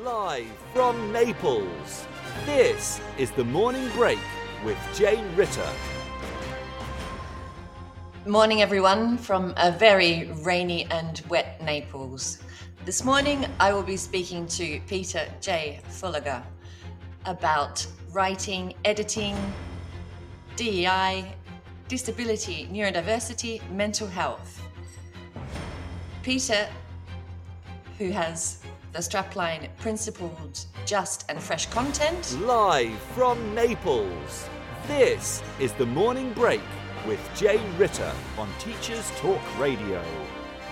Live from Naples, this is the Morning Break with Jane Ritter. Morning, everyone, from a very rainy and wet Naples. This morning, I will be speaking to Peter J. Fullagar about writing, editing, DEI, disability, neurodiversity, mental health. Peter, who has the strapline Principled, Just and Fresh Content. Live from Naples, this is the Morning Break with Jane Ritter on Teachers Talk Radio.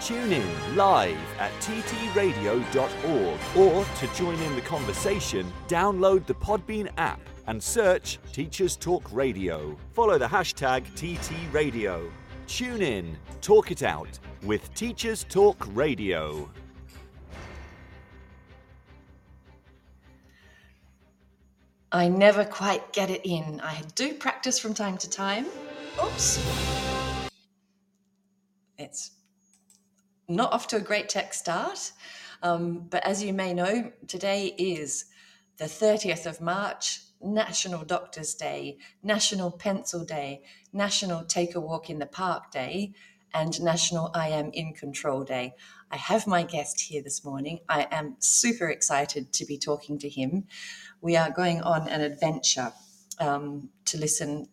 Tune in live at ttradio.org or to join in the conversation, download the Podbean app and search Teachers Talk Radio. Follow the hashtag TTRadio. Tune in, talk it out with Teachers Talk Radio. I never quite get it in. I do practice from time to time. Oops. It's not off to a great tech start. Um, but as you may know, today is the 30th of March, National Doctors Day, National Pencil Day, National Take a Walk in the Park Day, and National I Am in Control Day. I have my guest here this morning. I am super excited to be talking to him. We are going on an adventure um, to listen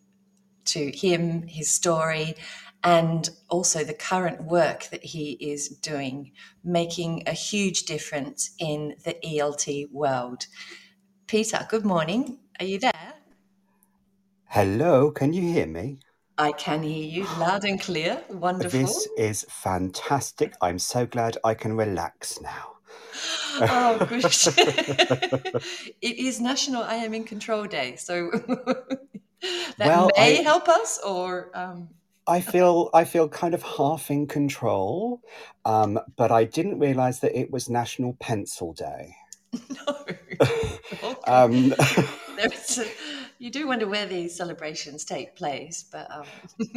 to him, his story, and also the current work that he is doing, making a huge difference in the ELT world. Peter, good morning. Are you there? Hello, can you hear me? I can hear you loud and clear. Wonderful. This is fantastic. I'm so glad I can relax now. oh, gosh. it is National I Am in Control Day. So that Well, may I- help us or. Um, I feel I feel kind of half in control, um, but I didn't realise that it was National Pencil Day. no. Okay. Um, a, you do wonder where these celebrations take place, but um,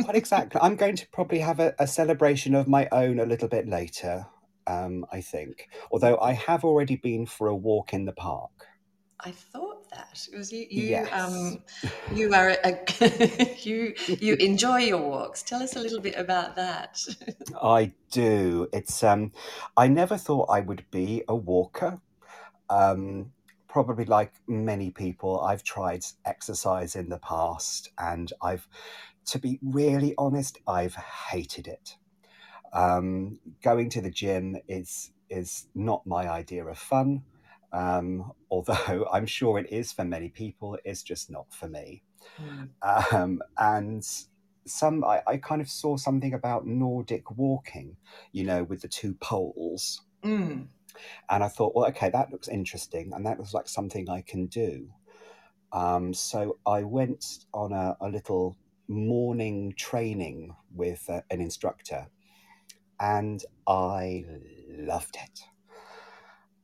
what exactly? I'm going to probably have a, a celebration of my own a little bit later. Um, I think, although I have already been for a walk in the park. I thought that it was you. You, Yes. um, you are a, you. You enjoy your walks. Tell us a little bit about that. I do. It's um I never thought I would be a walker. Um probably like many people, I've tried exercise in the past and I've to be really honest, I've hated it. Um going to the gym is is not my idea of fun. Um, although I'm sure it is for many people, it's just not for me Mm. um, and some I, I kind of saw something about Nordic walking, you know, with the two poles, Mm. and I thought, well, okay, that looks interesting, and that looks like something I can do. Um, so I went on a, a little morning training with uh, an instructor, and I loved it.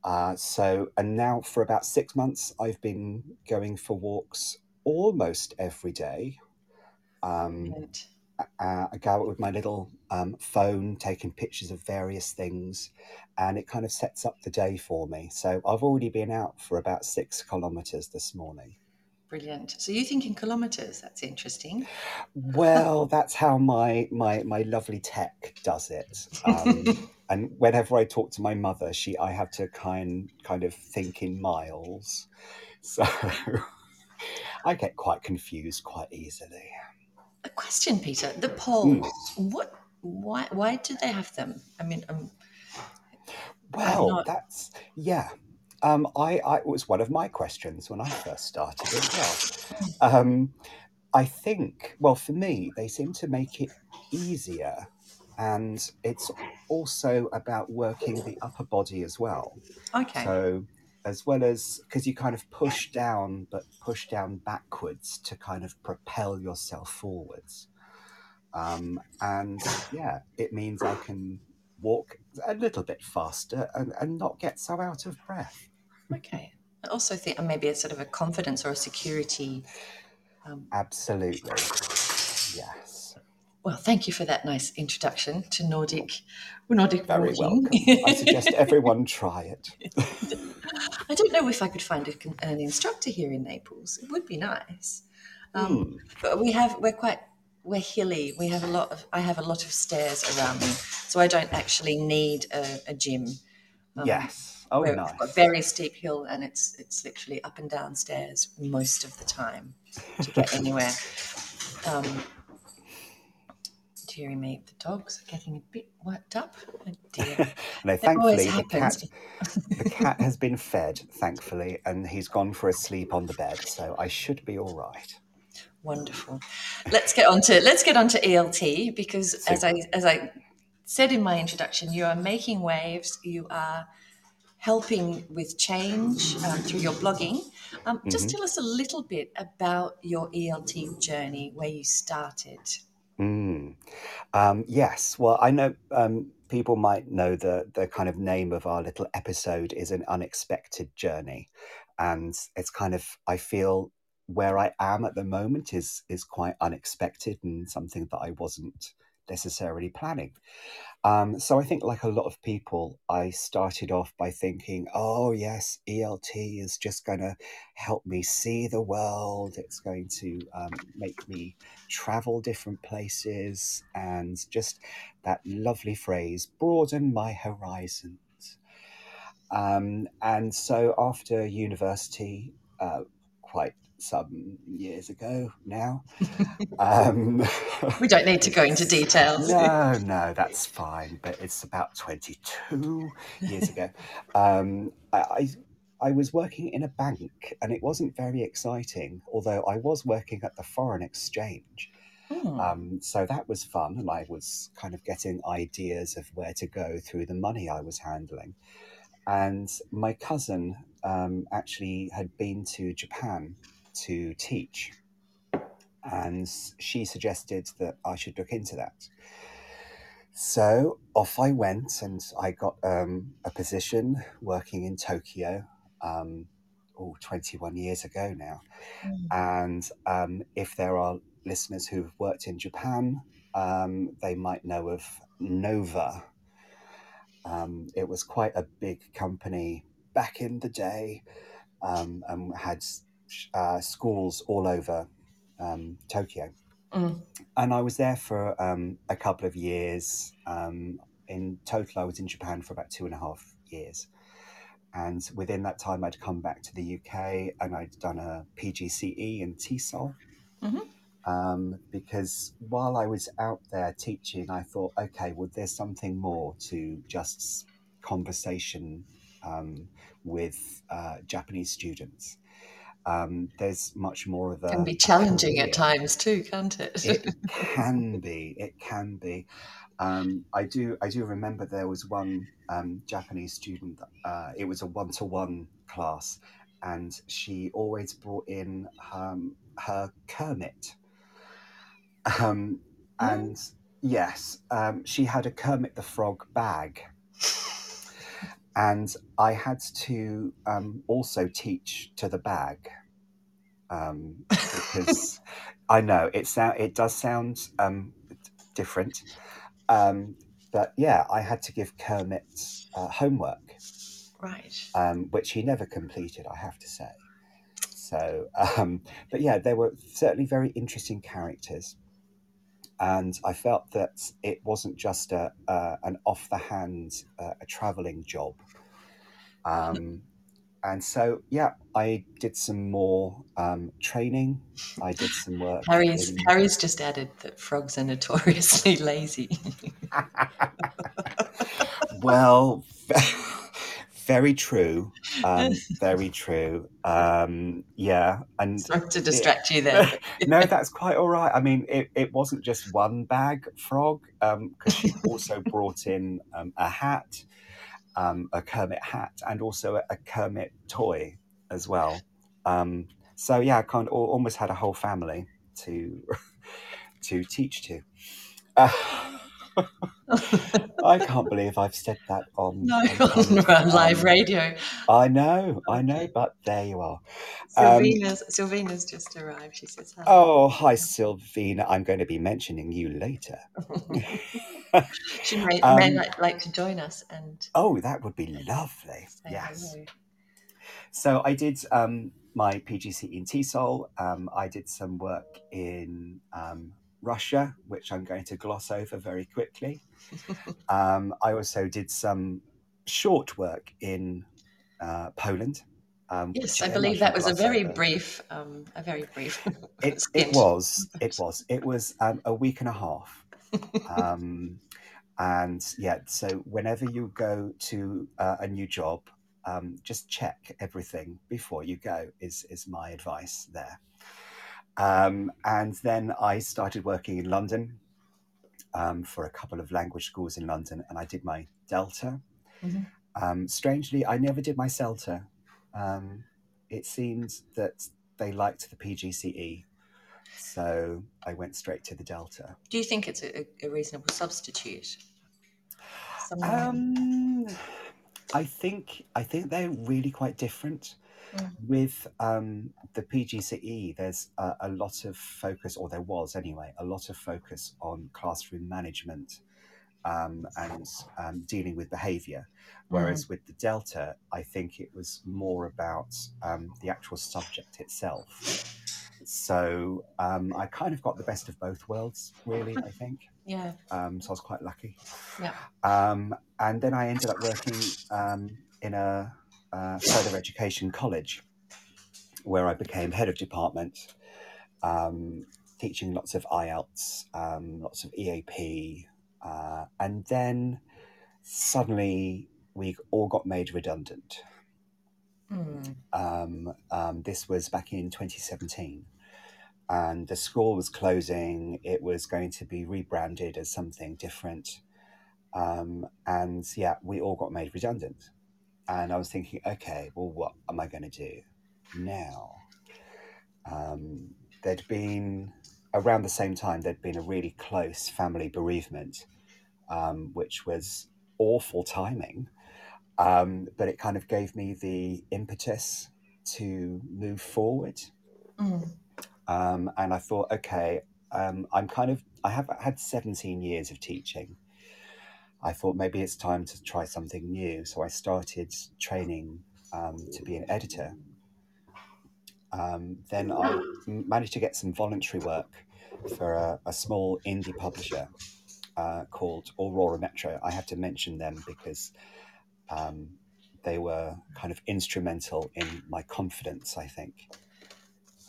Uh, so, and now for about six months, I've been going for walks almost every day. Um, uh, I go out with my little um, phone, taking pictures of various things, and it kind of sets up the day for me. So I've already been out for about six kilometers this morning. Brilliant. So you think in kilometres? That's interesting. Well, that's how my my my lovely tech does it. Um, and whenever I talk to my mother, she I have to kind kind of think in miles. So I get quite confused quite easily. A question, Peter. The Mm. poles. What? Why? Why do they have them? I mean, um, Well, not- that's yeah. Um, I, I it was one of my questions when I first started as well. Um, I think, well, for me, they seem to make it easier, and it's also about working the upper body as well. okay. So, as well as because you kind of push down, but push down backwards to kind of propel yourself forwards. Um, and yeah, it means I can walk a little bit faster and, and not get so out of breath. Okay. I also think maybe it's sort of a confidence or a security. Um, Absolutely. Yes. well, thank you for that nice introduction to Nordic Nordic Very walking. welcome. I suggest everyone try it. I don't know if I could find a, an instructor here in Naples. It would be nice. Um, Hmm. But we have we're quite we're hilly. We have a lot of I have a lot of stairs around me, so I don't actually need a, a gym. Um, yes. Oh, nice. we've got a very steep hill, and it's it's literally up and down stairs most of the time to get anywhere. Um, dearie me, the dogs are getting a bit worked up. Oh dear. no, That thankfully the cat the cat has been fed, thankfully, and he's gone for a sleep on the bed, so I should be all right. Wonderful. Let's get on to let's get on to ELT because as I as I said in my introduction, you are making waves. You are helping with change um, through your blogging. Um, Just tell us a little bit about your ELT journey, where you started. Mm. Um, yes, well, I know um, people might know the the kind of name of our little episode is an unexpected journey, and it's kind of I feel where I am at the moment is is quite unexpected and something that I wasn't necessarily planning. Um, so I think, like a lot of people, I started off by thinking, "Oh yes, ELT is just going to help me see the world. It's going to um, make me travel different places, and just that lovely phrase, broaden my horizons." Um, and so after university, uh, quite some years ago now. um, We don't need to go into details. no, no, that's fine. But it's about 22 years ago. Um, I, I, I was working in a bank and it wasn't very exciting, although I was working at the foreign exchange. Hmm. Um, so that was fun, and I was kind of getting ideas of where to go through the money I was handling. And my cousin um, actually had been to Japan to teach, and she suggested that I should look into that. So off I went, and I got um, a position working in Tokyo. Um, oh, 21 years ago now. Mm. And um, if there are listeners who've worked in Japan, um, they might know of Nova. Um, it was quite a big company back in the day um, and had uh, schools all over um, Tokyo. Mm. And I was there for um, a couple of years. Um, in total, I was in Japan for about two and a half years. And within that time, I'd come back to the UK and I'd done a PGCE in TESOL. Mhm. Um, because while I was out there teaching, I thought, okay, well, there's something more to just conversation um, with uh, Japanese students. Um, there's much more of a Can be challenging at times too, can't it? it can be it can be. Um, i do i do remember there was one um, japanese student uh, it was a one-to-one class and she always brought in um, her kermit. Um, and yes um, she had a kermit the frog bag. And i had to um, also teach to the bag um, because I know it sound it does sound um, different, um, but yeah, I had to give Kermit uh, homework, right. um, which he never completed. I have to say. So, um, but yeah, they were certainly very interesting characters, and I felt that it wasn't just a, uh, an off the hand uh, a traveling job. Um, and so, yeah, I did some more um, training. I did some work. Harry's in- Harry's just added that frogs are notoriously lazy. well, very true. Um, very true. Um, yeah, and Sorry to distract you there. no, that's quite all right. I mean, it, it wasn't just one bag frog because she also brought in um, a hat, um, a Kermit hat, and also a, a Kermit toy as well. Um, so yeah, I kind of almost had a whole family to to teach to. Uh, I can't believe I've said that on, No, on, on live um, radio. I know, I know, but there you are. Um, Sylvina's, Sylvina's just arrived. She says hi. Oh, hi, Sylvina. I'm going to be mentioning you later. she may, may um, like, like to join us and Oh, that would be lovely. Yes. hello. so I did um, my PGCE in TESOL. Um, I did some work in um, Russia, which I'm going to gloss over very quickly. um, I also did some short work in uh, Poland. Um, yes, I believe that was a very over. brief, um, a very brief. it, it was, it was, it was um, a week and a half. Um, and yeah, so whenever you go to uh, a new job, um, just check everything before you go. Is is my advice there. Um, and then I started working in London um, for a couple of language schools in London, and I did my Delta. Mm-hmm. Um, strangely, I never did my CELTA. Um, it seemed that they liked the PGCE, so I went straight to the Delta. Do you think it's a, a reasonable substitute? Um, I think I think they're really quite different. Mm. With um, the PGCE, there's a, a, lot of focus, or there was anyway, a lot of focus on classroom management um, and um, dealing with behaviour. Whereas mm. with the Delta, I think it was more about um, the actual subject itself. So um, I kind of got the best of both worlds, really, I think. Yeah. Um, so I was quite lucky. Yeah. and then I ended up working in a uh, further education college, where I became head of department, um, teaching lots of IELTS, um, lots of EAP, uh, and then suddenly we all got made redundant. Mm. Um, um, this was back in 2017. And the school was closing. It was going to be rebranded as something different. Um, and yeah, we all got made redundant. And I was thinking, okay, well, what am I going to do now? Um, there'd been, around the same time, there'd been a really close family bereavement, um, which was awful timing. Um, but it kind of gave me the impetus to move forward. Mm. Um, and I thought, okay, um, I'm kind of, I have had 17 years of teaching. I thought maybe it's time to try something new. So I started training um, to be an editor. Um, then I managed to get some voluntary work for a, a small indie publisher uh, called Aurora Metro. I have to mention them because um, they were kind of instrumental in my confidence, I think.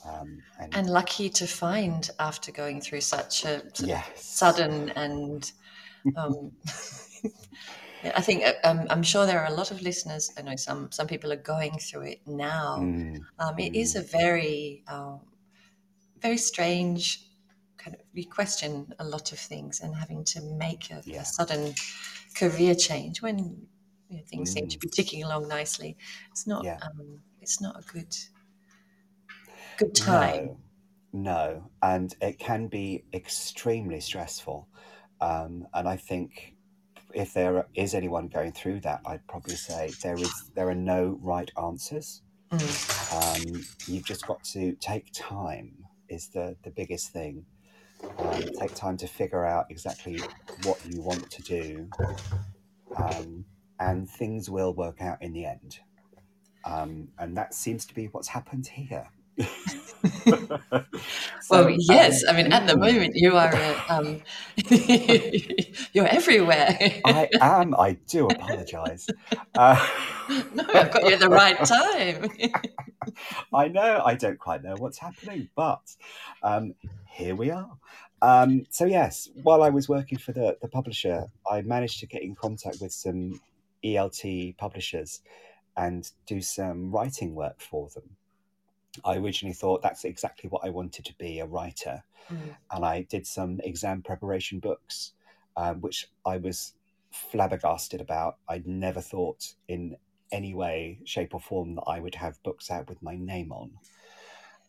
Um, and, and, lucky to find after going through such a yes. sudden and um, I think uh, um, I'm sure there are a lot of listeners. I know some some people are going through it now. Mm. Um, it mm. is a very um, very strange kind of you question a lot of things and having to make a, yeah. a sudden career change when you know, things mm. seem to be mm. ticking along nicely. It's not yeah. Um, it's not a good good time. No. No, and it can be extremely stressful. Um, and I think if there is anyone going through that, I'd probably say there is there are no right answers. Mm. Um, you've just got to take time is the the biggest thing. Um, take time to figure out exactly what you want to do, um, and things will work out in the end. Um, and that seems to be what's happened here. so, well, yes. I mean, at the moment, you are uh, um, you're everywhere. I am. I do apologise. Uh, no, I've got you at the right time. I know. I don't quite know what's happening, but um, here we are. Um, so yes, while I was working for the, the publisher, I managed to get in contact with some ELT publishers and do some writing work for them. I originally thought that's exactly what I wanted to be a writer. Mm. And I did some exam preparation books, um, which I was flabbergasted about. I'd never thought in any way, shape, or form that I would have books out with my name on.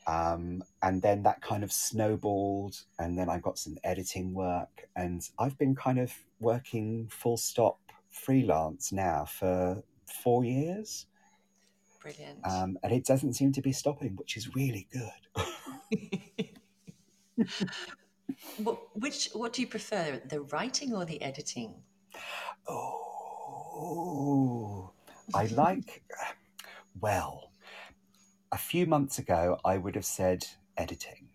Um, and then that kind of snowballed, and then I got some editing work, and I've been kind of working full stop freelance now for four years. Brilliant. Um, and it doesn't seem to be stopping, which is really good. which what do you prefer, the writing or the editing? Oh, I like. Well, a few months ago, I would have said editing,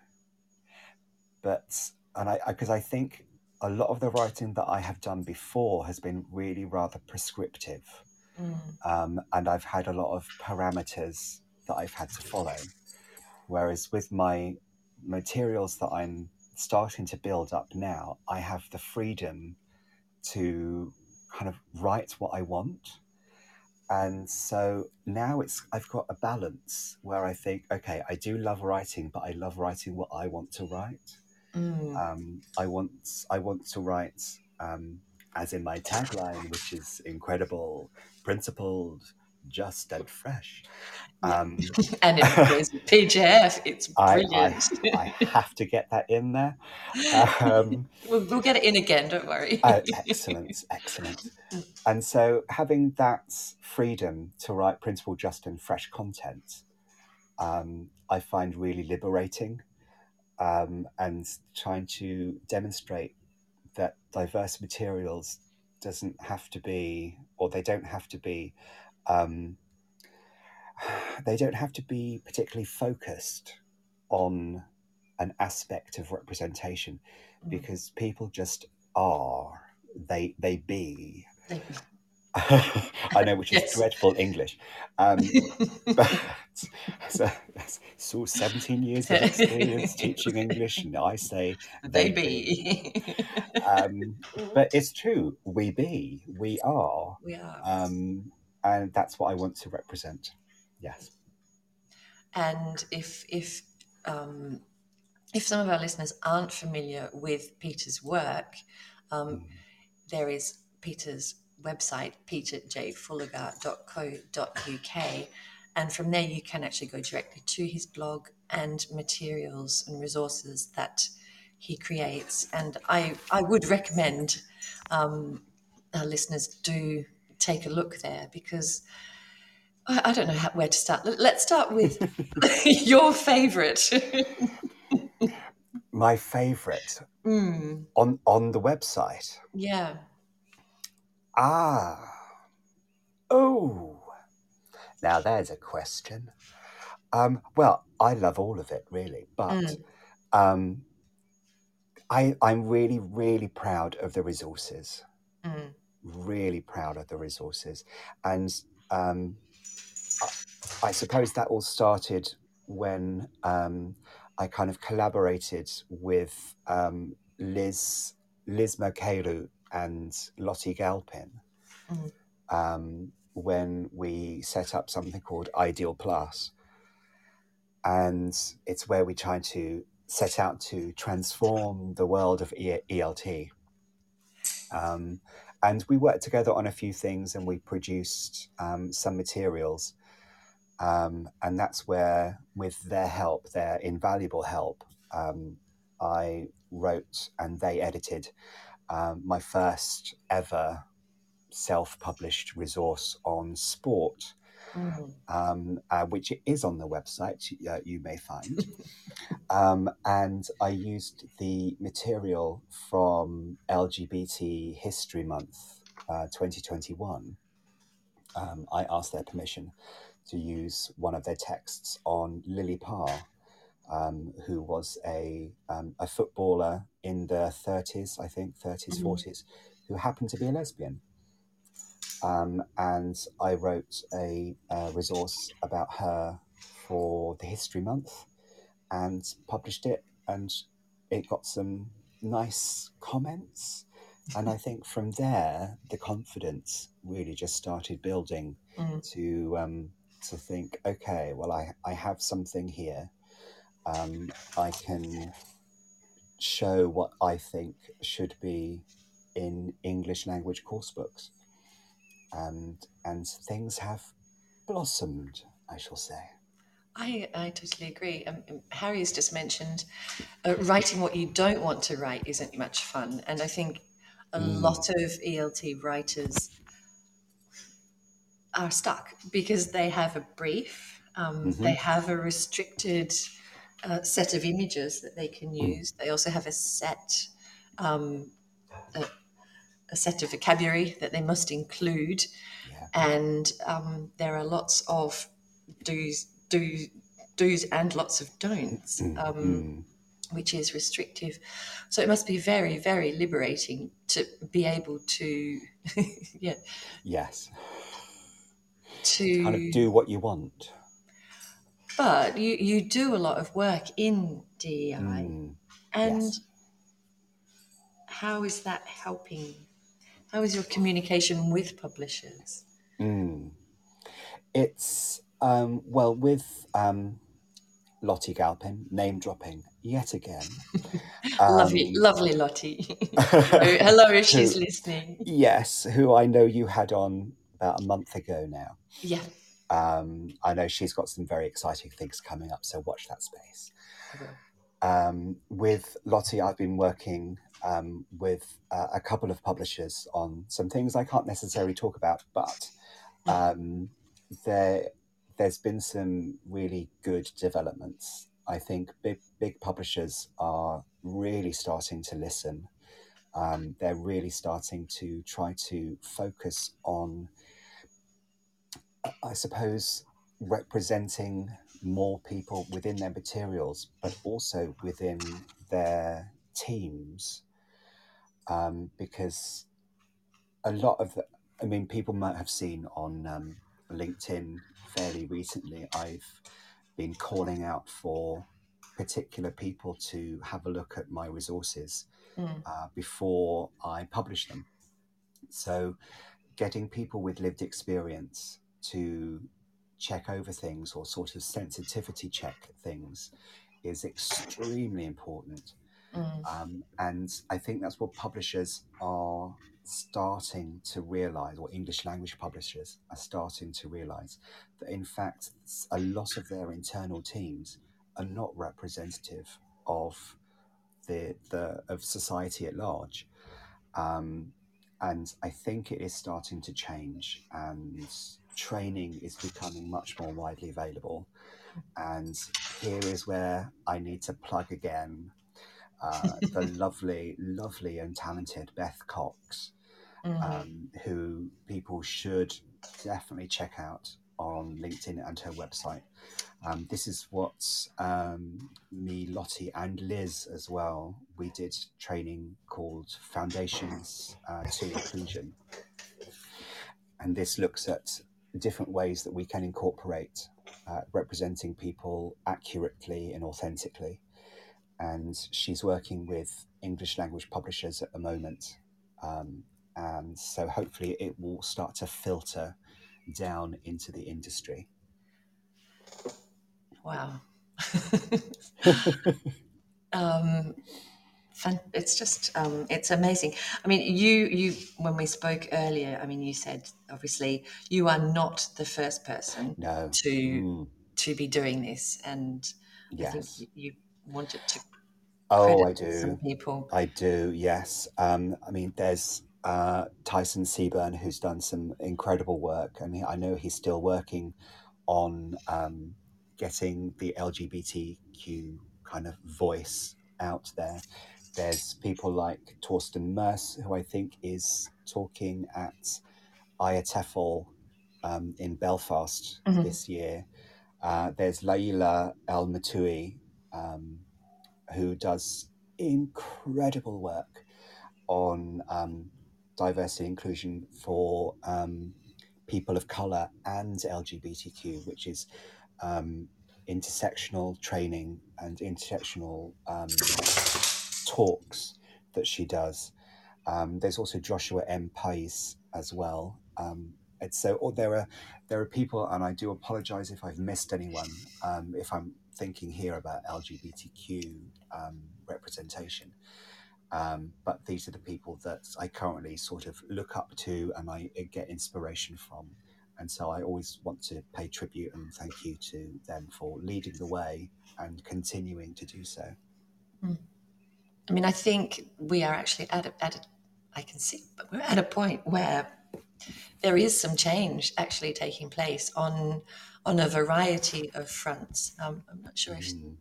but and I because I, I think a lot of the writing that I have done before has been really rather prescriptive, Mm. um, and I've had a lot of parameters that I've had to follow. Whereas with my materials that I'm starting to build up now, I have the freedom to kind of write what I want. And so now it's I've got a balance where I think, okay, I do love writing, but I love writing what I want to write. Mm. Um, I want I want to write, um, as in my tagline, which is incredible, principled, just and fresh. Um, and it goes PJF. It's I, I brilliant. I have to get that in there. Um, we'll, we'll get it in again. Don't worry. oh, excellent, excellent. And so having that freedom to write principled, just and fresh content, um, I find really liberating. Um, and trying to demonstrate that diverse materials doesn't have to be, or they don't have to be, um, they don't have to be particularly focused on an aspect of representation Mm. because people just are. They they be. I know, which is Yes. dreadful English. Um, but so, so 17 years of experience teaching English, and I say they they be. Um, but it's true. We be. We are. we are. Um, and that's what I want to represent. Yes. And if if um, if some of our listeners aren't familiar with Peter's work, um, Mm. there is Peter's website, peterjfullagar.co.uk, and from there you can actually go directly to his blog and materials and resources that he creates. And I I would recommend um, our listeners do take a look there because. I I don't know how, where to start. Let- Let's start with your favorite. My favorite mm, on on the website. yeah. Ah. Oh. Now there's a question. Um, well, I love all of it really, but Mm. um, I I'm really really proud of the resources. Mm, Really proud of the resources, and um, I, I suppose that all started when um, I kind of collaborated with um, Liz Liz Mokeru and Lottie Galpin Mm. um, when we set up something called Ideal Plus, and it's where we try to set out to transform the world of E- ELT. Um, and we worked together on a few things, and we produced um, some materials. Um, and that's where, with their help, their invaluable help, um, I wrote and they edited um, my first ever self published resource on sport, mm, um, uh, which is on the website, uh, you may find. um, and I used the material from LGBT History Month uh, 2021. Um, I asked their permission to use one of their texts on Lily Parr, um, who was a, um, a footballer in the 30s, I think, 30s, Mhm. 40s, who happened to be a lesbian. Um, and I wrote a, uh resource about her for the History Month and published it, and it got some nice comments. And I think from there, the confidence really just started building mm, to um, to think, okay, well, I, I have something here. Um, I can show what I think should be in English language course books. And, and things have blossomed, I shall say. I, I totally agree. Um, um, Harry has just mentioned uh, writing what you don't want to write isn't much fun. And I think a Mm. lot of ELT writers are stuck because they have a brief, um, Mhm. they have a restricted uh, set of images that they can use. They also have a set um, a, a set of vocabulary that they must include, Yeah. and um, there are lots of do's do do's and lots of don'ts, Mm, um, mm. which is restrictive. So it must be very, very liberating to be able to, yeah, Yes. to Kind of do what you want. But you, you do a lot of work in DEI, Mm, and yes. how is that helping? How is your communication with publishers? Mm. It's, um, well, with um, Lottie Galpin, name dropping yet again. lovely, Um, lovely Lottie. Hello, if she's who, listening. yes, who I know you had on about a month ago now. Yeah, Um, I know she's got some very exciting things coming up, so watch that space. Will. Um, with Lottie, I've been working um, with uh, a couple of publishers on some things I can't necessarily talk about, but um, there there's been some really good developments. I think big big publishers are really starting to listen. Um, they're really starting to try to focus on, I suppose, representing more people within their materials, but also within their teams, um, because a lot of the, I mean, people might have seen on um, LinkedIn fairly recently, I've been calling out for particular people to have a look at my resources Mm, uh, before I publish them. So, getting people with lived experience to check over things or sort of sensitivity check things is extremely important. mm, Um, and I think that's what publishers are starting to realize, or English language publishers are starting to realize, that in fact, a lot of their internal teams are not representative of the, the of society at large. Um, and I think it is starting to change, and training is becoming much more widely available. And here is where I need to plug again uh, the lovely, lovely, and talented Beth Cox, mm. um, who people should definitely check out on LinkedIn and her website. Um, this is what um, me, Lottie, and Liz as well. We did training called Foundations uh, to Inclusion, and this looks at different ways that we can incorporate uh, representing people accurately and authentically. And she's working with English language publishers at the moment, um, and so hopefully it will start to filter down into the industry. Wow. um, fun, it's just um, it's amazing. I mean, you you when we spoke earlier, I mean, you said obviously you are not the first person No. to Mm, to be doing this, and I think yes. you, wanted to Oh, I credit some do. people. I do. Yes. Um, I mean, there's uh, Tyson Seburn who's done some incredible work, and he, I know he's still working on um, getting the LGBTQ kind of voice out there. There's people like Thorsten Merse, who I think is talking at IATEFL um, in Belfast Mhm. this year. Uh, there's Laila El-Metoui, um, who does incredible work on um, diversity and inclusion for um, people of color and LGBTQ, which is um, intersectional training and intersectional um, talks that she does. Um, there's also Joshua M. Paiz as well. Um, and so or there are there are people, and I do apologize if I've missed anyone. Um, if I'm thinking here about LGBTQ um, representation, um, but these are the people that I currently sort of look up to and I get inspiration from. And so I always want to pay tribute and thank you to them for leading the way and continuing to do so. I mean, I think we are actually at a, at a, I can see, but we're at a point where there is some change actually taking place on on a variety of fronts. Um, I'm not sure if Mm,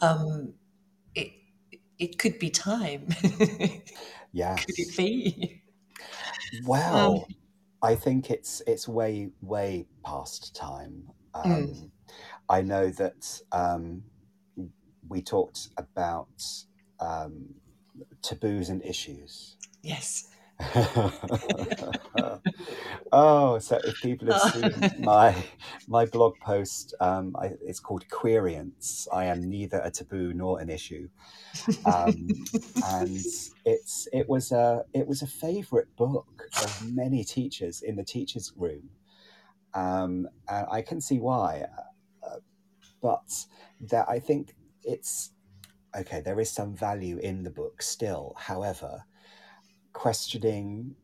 um, it it could be time. Yeah, could it be? Um, Well, I think it's it's way way past time. Um, mm. I know that um, we talked about um, taboos and issues. Yes. oh, so if people have seen my my blog post, um, I, it's called Queerience. I am neither a taboo nor an issue, um, and it's it was a it was a favourite book of many teachers in the teachers' room, um, and I can see why. Uh, but that I think it's okay. There is some value in the book still, however questioning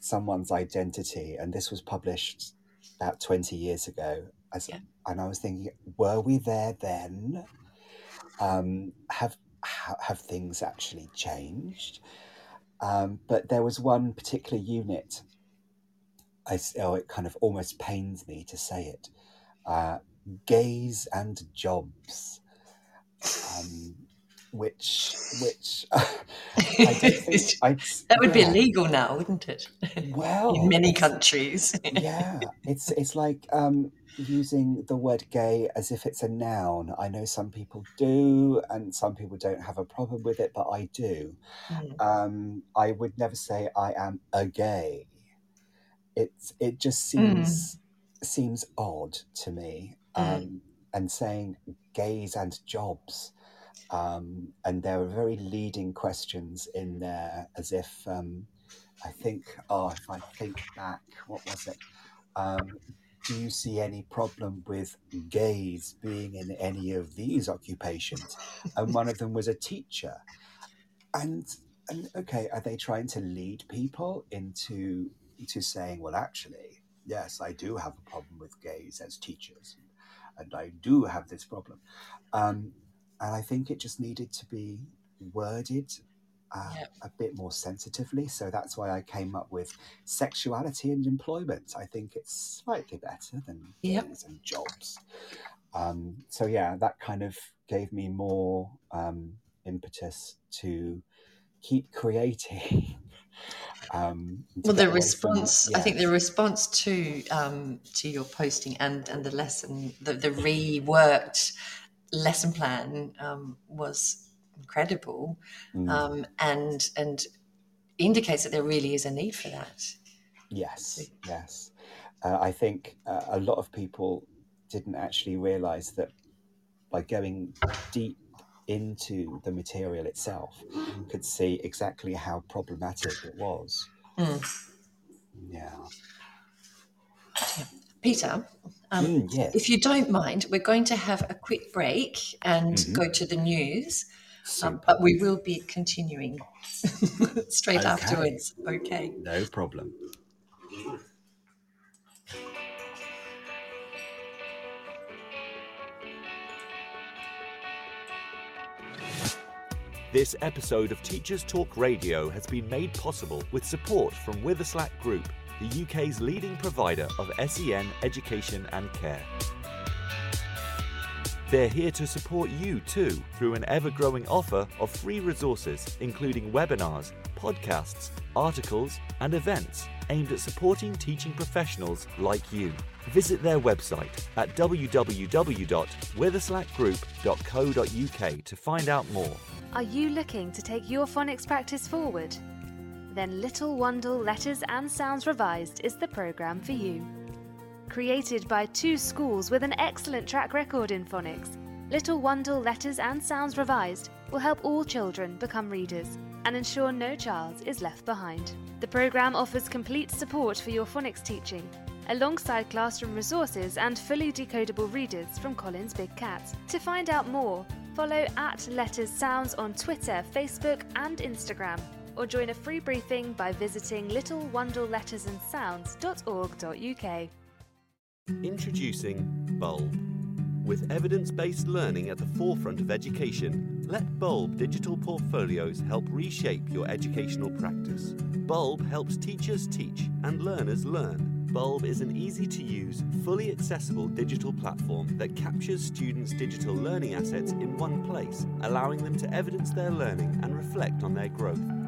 someone's identity, and this was published about 20 years ago. As, yeah. And I was thinking, were we there then? Um, have have things actually changed? Um, but there was one particular unit. I, oh, it kind of almost pains me to say it. Uh, gays and jobs. Um, which which I don't think I'd, that would yeah. be illegal now, wouldn't it? Well, in many countries. yeah, it's it's like um, using the word gay as if it's a noun. I know some people do, and some people don't have a problem with it, but I do. Mm. Um, I would never say I am a gay. It's it just seems mm. seems odd to me. Mm. Um, and saying gays and jobs um, and there are very leading questions in there, as if um, I think, oh, if I think back, what was it? Um, do you see any problem with gays being in any of these occupations? And one of them was a teacher. And and okay, are they trying to lead people into into saying, well, actually, yes, I do have a problem with gays as teachers, and I do have this problem. Um, and I think it just needed to be worded uh, yep. a bit more sensitively. So that's why I came up with sexuality and employment. I think it's slightly better than yep. and jobs. Um, so yeah, that kind of gave me more um, impetus to keep creating. um, well, the response, from, yeah. I think the response to um, to your posting and and the lesson, the, the reworked lesson plan um, was incredible mm. um, and and indicates that there really is a need for that. Yes, yes. Uh, I think uh, a lot of people didn't actually realize that by going deep into the material itself, could see exactly how problematic it was. Mm. Yeah. yeah. Peter, um, mm, yes. if you don't mind, we're going to have a quick break and mm-hmm. go to the news, um, but we will be continuing straight okay. afterwards. Okay. No problem. This episode of Teachers Talk Radio has been made possible with support from Witherslack Group the UK's leading provider of SEN education and care. They're here to support you too through an ever growing offer of free resources, including webinars, podcasts, articles, and events aimed at supporting teaching professionals like you. Visit their website at www.witherslackgroup.co.uk to find out more. Are you looking to take your phonics practice forward? Then Little Wandle Letters and Sounds Revised is the programme for you. Created by two schools with an excellent track record in phonics, Little Wandle Letters and Sounds Revised will help all children become readers and ensure no child is left behind. The programme offers complete support for your phonics teaching, alongside classroom resources and fully decodable readers from Collins Big Cat. To find out more, follow at Letters Sounds on Twitter, Facebook, and Instagram or join a free briefing by visiting littlewandlelettersandsounds.org.uk. Introducing Bulb. With evidence based learning at the forefront of education, let Bulb digital portfolios help reshape your educational practice. Bulb helps teachers teach and learners learn. Bulb is an easy to use, fully accessible digital platform that captures students' digital learning assets in one place, allowing them to evidence their learning and reflect on their growth.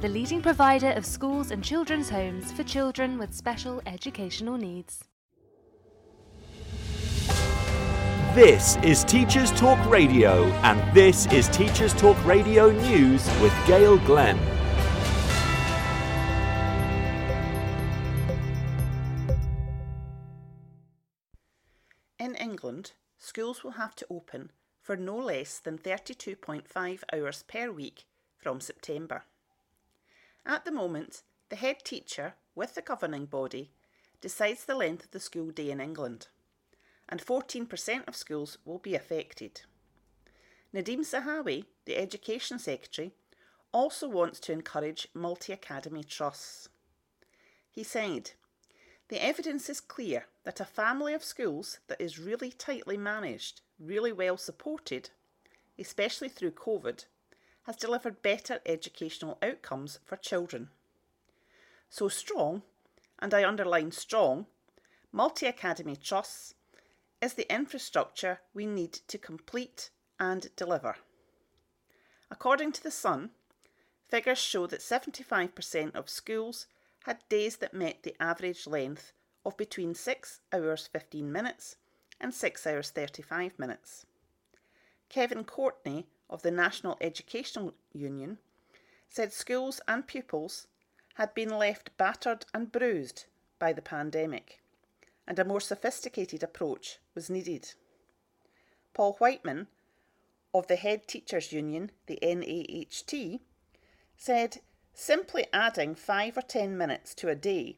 the leading provider of schools and children's homes for children with special educational needs. This is Teachers Talk Radio, and this is Teachers Talk Radio News with Gail Glenn. In England, schools will have to open for no less than 32.5 hours per week from September. At the moment, the head teacher, with the governing body, decides the length of the school day in England, and 14% of schools will be affected. Nadhim Zahawi, the Education Secretary, also wants to encourage multi academy trusts. He said, The evidence is clear that a family of schools that is really tightly managed, really well supported, especially through COVID, has delivered better educational outcomes for children. So strong, and I underline strong, multi academy trusts is the infrastructure we need to complete and deliver. According to The Sun, figures show that 75% of schools had days that met the average length of between 6 hours 15 minutes and 6 hours 35 minutes. Kevin Courtney of the National Educational Union said schools and pupils had been left battered and bruised by the pandemic, and a more sophisticated approach was needed. Paul Whiteman of the Head Teachers Union, the NAHT, said simply adding five or ten minutes to a day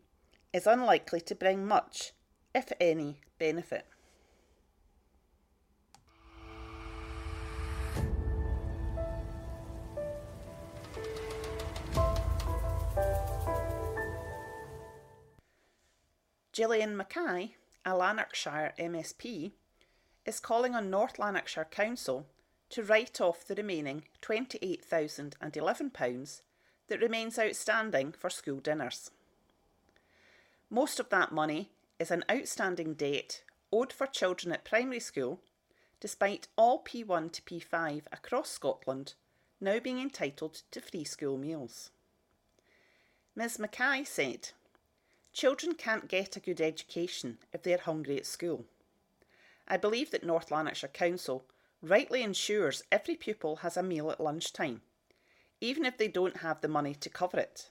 is unlikely to bring much, if any, benefit. Gillian Mackay, a Lanarkshire MSP, is calling on North Lanarkshire Council to write off the remaining £28,011 that remains outstanding for school dinners. Most of that money is an outstanding debt owed for children at primary school, despite all P1 to P5 across Scotland now being entitled to free school meals. Ms Mackay said, Children can't get a good education if they're hungry at school. I believe that North Lanarkshire Council rightly ensures every pupil has a meal at lunchtime, even if they don't have the money to cover it.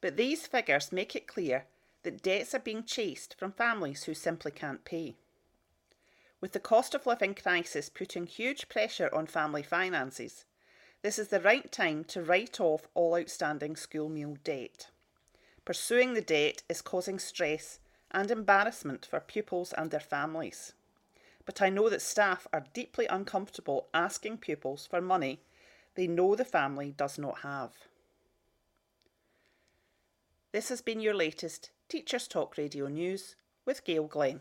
But these figures make it clear that debts are being chased from families who simply can't pay. With the cost of living crisis putting huge pressure on family finances, this is the right time to write off all outstanding school meal debt. Pursuing the debt is causing stress and embarrassment for pupils and their families. But I know that staff are deeply uncomfortable asking pupils for money they know the family does not have. This has been your latest Teachers Talk Radio News with Gail Glenn.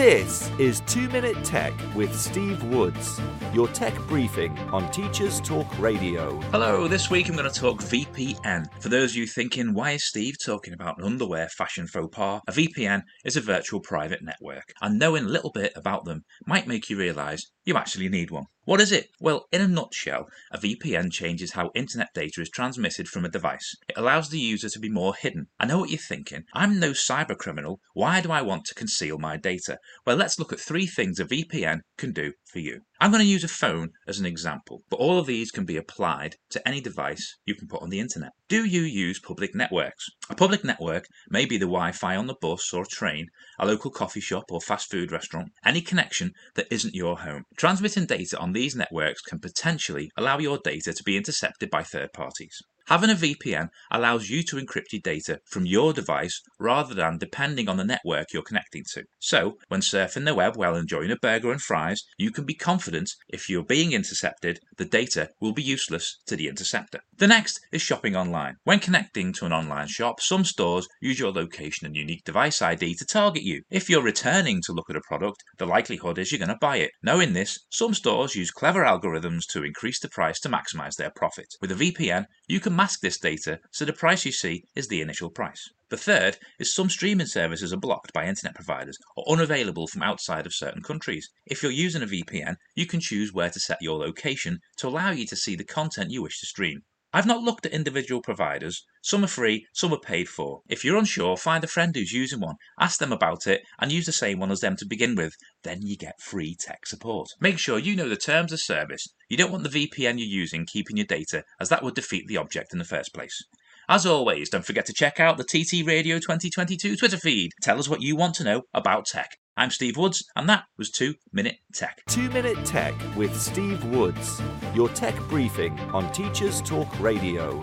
This is 2 Minute Tech with Steve Woods, your tech briefing on Teachers Talk Radio. Hello, this week I'm going to talk VPN. For those of you thinking, why is Steve talking about an underwear fashion faux pas? A VPN is a virtual private network, and knowing a little bit about them might make you realise you actually need one. What is it? Well, in a nutshell, a VPN changes how internet data is transmitted from a device. It allows the user to be more hidden. I know what you're thinking. I'm no cyber criminal. Why do I want to conceal my data? Well, let's look at three things a VPN can do for you. I'm going to use a phone as an example, but all of these can be applied to any device you can put on the internet. Do you use public networks? A public network may be the Wi Fi on the bus or train, a local coffee shop or fast food restaurant, any connection that isn't your home. Transmitting data on these networks can potentially allow your data to be intercepted by third parties. Having a VPN allows you to encrypt your data from your device rather than depending on the network you're connecting to. So, when surfing the web while enjoying a burger and fries, you can be confident if you're being intercepted, the data will be useless to the interceptor. The next is shopping online. When connecting to an online shop, some stores use your location and unique device ID to target you. If you're returning to look at a product, the likelihood is you're going to buy it. Knowing this, some stores use clever algorithms to increase the price to maximize their profit. With a VPN, you can mask this data so the price you see is the initial price. The third is some streaming services are blocked by internet providers or unavailable from outside of certain countries. If you're using a VPN, you can choose where to set your location to allow you to see the content you wish to stream. I've not looked at individual providers. Some are free, some are paid for. If you're unsure, find a friend who's using one, ask them about it, and use the same one as them to begin with. Then you get free tech support. Make sure you know the terms of service. You don't want the VPN you're using keeping your data, as that would defeat the object in the first place. As always, don't forget to check out the TT Radio 2022 Twitter feed. Tell us what you want to know about tech. I'm Steve Woods, and that was 2 Minute Tech. 2 Minute Tech with Steve Woods, your tech briefing on Teachers Talk Radio.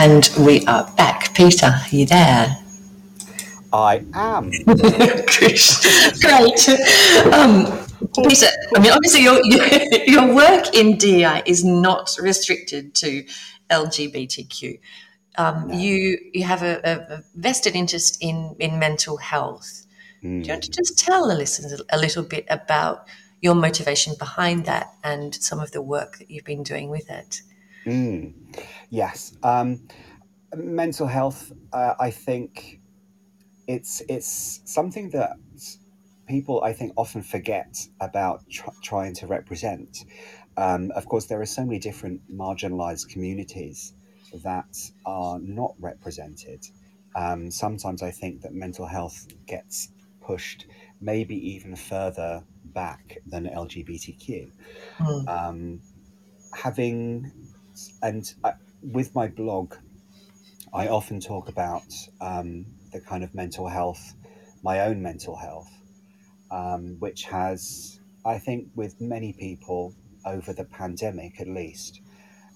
And we are back. Peter, are you there? I am. Great. Um, Peter, I mean, obviously, your, your work in DI is not restricted to LGBTQ. Um, No. You you have a, a, vested interest in in mental health. Do you want to Mm. just tell the listeners a little bit about your motivation behind that and some of the work that you've been doing with it? Mm. Yes. Um, mental health, uh, I think it's it's something that people I think often forget about tr- trying to represent. Um, of course, there are so many different marginalized communities that are not represented. Um, sometimes I think that mental health gets pushed maybe even further back than LGBTQ. Mm. Um, having and I, with my blog, I often talk about um, the kind of mental health, my own mental health, um, which has, I think, with many people over the pandemic at least,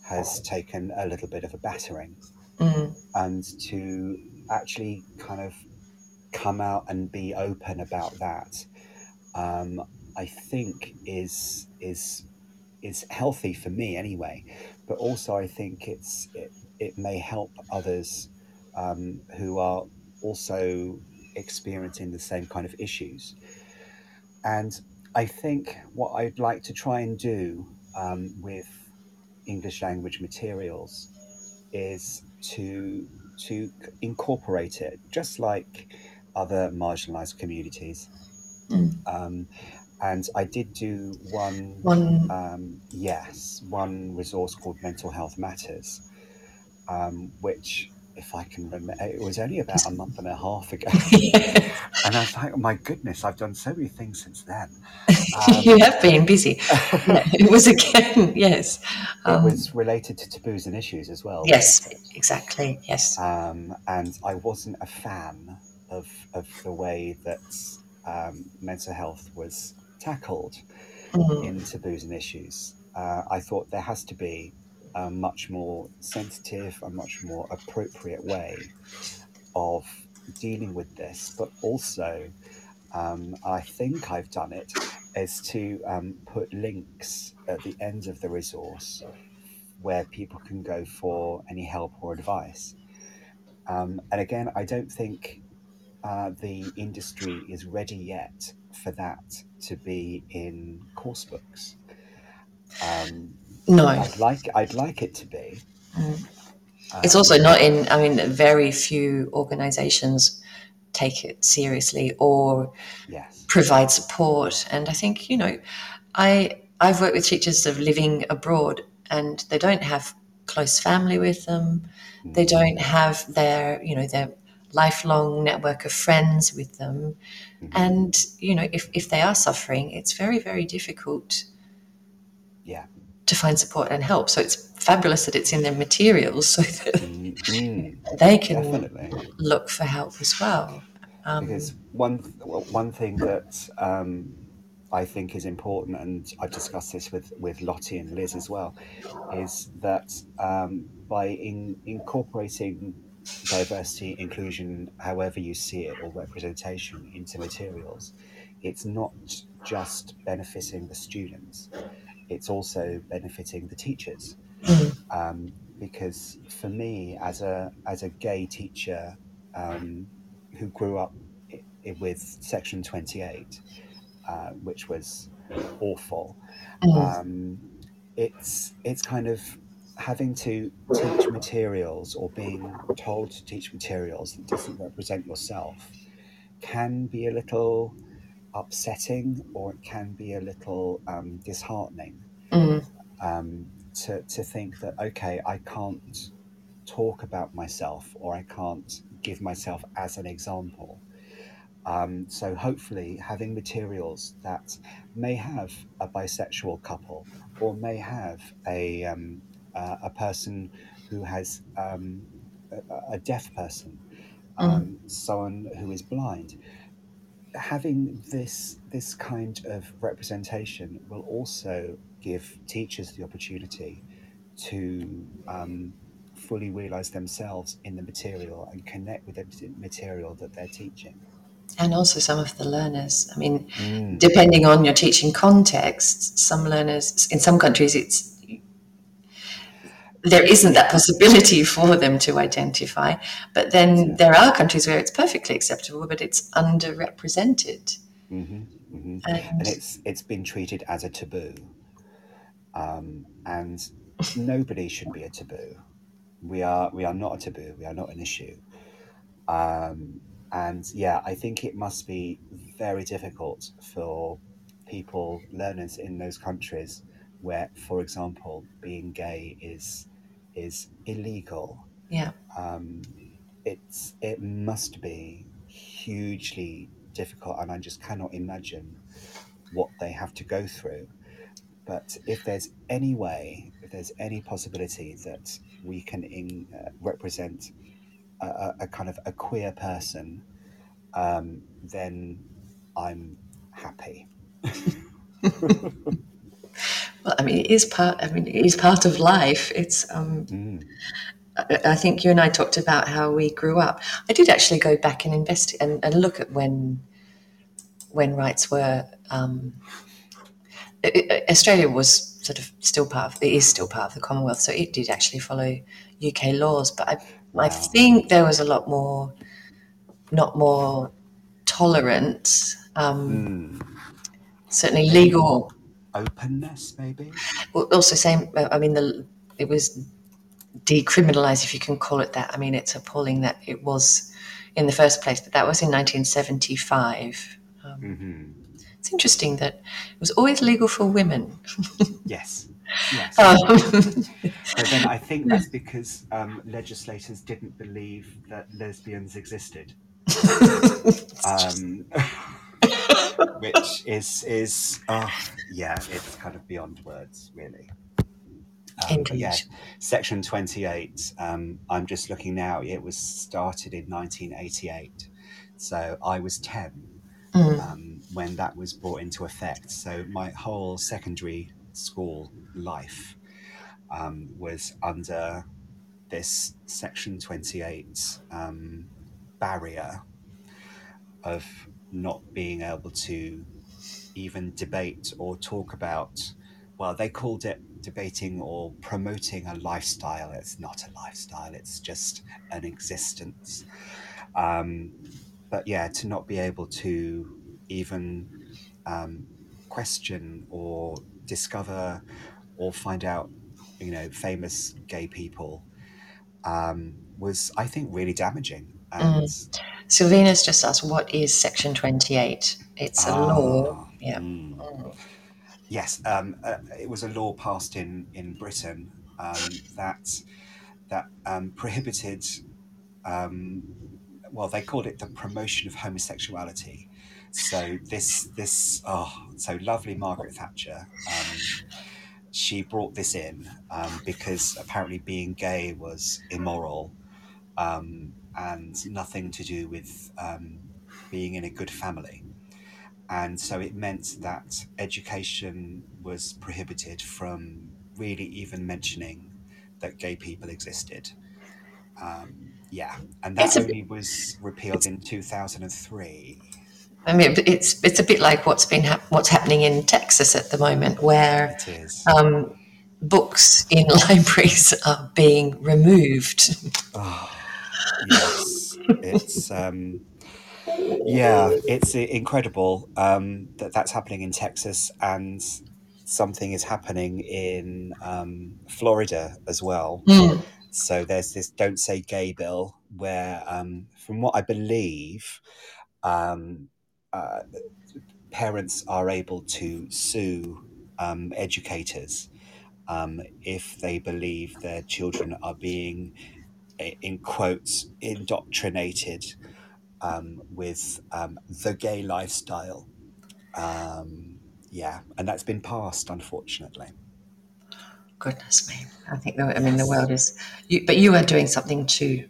has taken a little bit of a battering. Mm. And to actually kind of come out and be open about that, um, I think is is is healthy for me anyway. But also, I think it's it, it may help others um, who are also experiencing the same kind of issues. And I think what I'd like to try and do um, with English language materials is to to incorporate it, just like other marginalized communities. Mm. Um, and I did do one One um, yes, one resource called Mental Health Matters, um, which, if I can remember, it was only about a month and a half ago. and I was like, oh my goodness, I've done so many things since then. you Um, have been busy. It was again, yes. it Um, was related to taboos and issues as well. yes, exactly. Yes. Um, and I wasn't a fan of, of the way that um, mental health was tackled. Mm. in taboos and issues. Uh, I thought there has to be a much more sensitive, a much more appropriate way of dealing with this, but also, um, I think I've done it, is to um, put links at the end of the resource where people can go for any help or advice. Um, and again, I don't think uh, the industry is ready yet for that to be in course books. Um, No. I'd like I'd like it to be. Mm. It's Um, also not in, I mean, very few organizations take it seriously or Yes. provide support. And I think, you know, I I've worked with teachers of living abroad and they don't have close family with them. They Mm. don't have their, you know, their lifelong network of friends with them. Mhm. And, you know, if, if they are suffering, it's very, very difficult Yeah. To find support and help. So it's fabulous that it's in their materials so that Mm, mm, they can definitely. look for help as well. Um, Because one one thing that um, I think is important, and I've discussed this with, with Lottie and Liz as well, is that um, by in, incorporating diversity, inclusion, however you see it, or representation into materials, it's not just benefiting the students, it's also benefiting the teachers. mm, Um, because for me, as a as a gay teacher um, who grew up i- i- with Section Twenty Eight, uh, which was awful, mm, um, it's it's kind of having to teach materials or being told to teach materials that doesn't represent yourself can be a little upsetting or it can be a little um, disheartening. Mm, um, to, to think that okay i can't talk about myself or i can't give myself as an example. Um, so hopefully having materials that may have a bisexual couple or may have a, um, uh, a person who has um, a, a deaf person um, someone who is blind having this this kind of representation will also give teachers the opportunity to um, fully realize themselves in the material and connect with the material that they're teaching. and also some of the learners. I mean, Mm. depending on your teaching context, some learners in some countries it's there isn't that possibility for them to identify. But then there are countries where it's perfectly acceptable, but it's underrepresented. hmm hmm And, And it's it's been treated as a taboo, um, and nobody should be a taboo. We are we are not a taboo. We are not an issue. Um, and yeah, I think it must be very difficult for people, learners in those countries where, for example, being gay is is illegal. yeah, Um, it's it must be hugely difficult, and I just cannot imagine what they have to go through. But if there's any way, if there's any possibility that we can in, uh, represent a, a, a kind of a queer person, um, then I'm happy. well, I mean, it is part. I mean, it is part of life. It's. Um, Mm, I I think you and I talked about how we grew up. I did actually go back and invest and, and look at when when rights were. Um, i- i- Australia was sort of still part of. It is still part of the Commonwealth, so it did actually follow UK laws. But I, I Wow. think there was a lot more, not more tolerant. Um, mm. certainly legal Openness, maybe. Well, also same i mean the it was decriminalized if you can call it that i mean it's appalling that it was in the first place but that was in 1975 um, hmm it's interesting that it was always legal for women Yes. Yes. um, But then I think that's because um, legislators didn't believe that lesbians existed, um, which is is oh, yeah, it's kind of beyond words, really. Um, yeah, Section Twenty Eight. Um, I'm just looking now. It was started in 1988, so I was ten Mm, um, when that was brought into effect. So my whole secondary school life um, was under this Section 28 um, barrier of not being able to even debate or talk about, well, they called it debating or promoting a lifestyle. It's not a lifestyle, it's just an existence. Um, but yeah, to not be able to even um, question or discover or find out, you know, famous gay people um, was, I think, really damaging. And Sylvina's just asked, what is Section 28? It's a law. Ah, Yeah. mm. Mm. Yes, um, uh, it was a law passed in in Britain um, that that um, prohibited. Um, well, they called it the promotion of homosexuality. So this this oh so lovely Margaret Thatcher. Um, she brought this in um, because apparently being gay was immoral um, and nothing to do with um, being in a good family. And so it meant that education was prohibited from really even mentioning that gay people existed. Um, yeah, and that a, only was repealed in 2003. I mean, it's it's a bit like what's been hap- what's happening in Texas at the moment, where um, books in libraries are being removed. Oh, yes, it's um, yeah, it's incredible um, that that's happening in Texas, and something is happening in um, Florida as well. Mm. So there's this "Don't Say Gay" bill, where, um, from what I believe, um, uh, parents are able to sue um, educators um, if they believe their children are being, in quotes, indoctrinated um, with um, the gay lifestyle. Um, yeah, and that's been passed, unfortunately. Goodness me! I think the, I mean the world is. You, but you are doing something to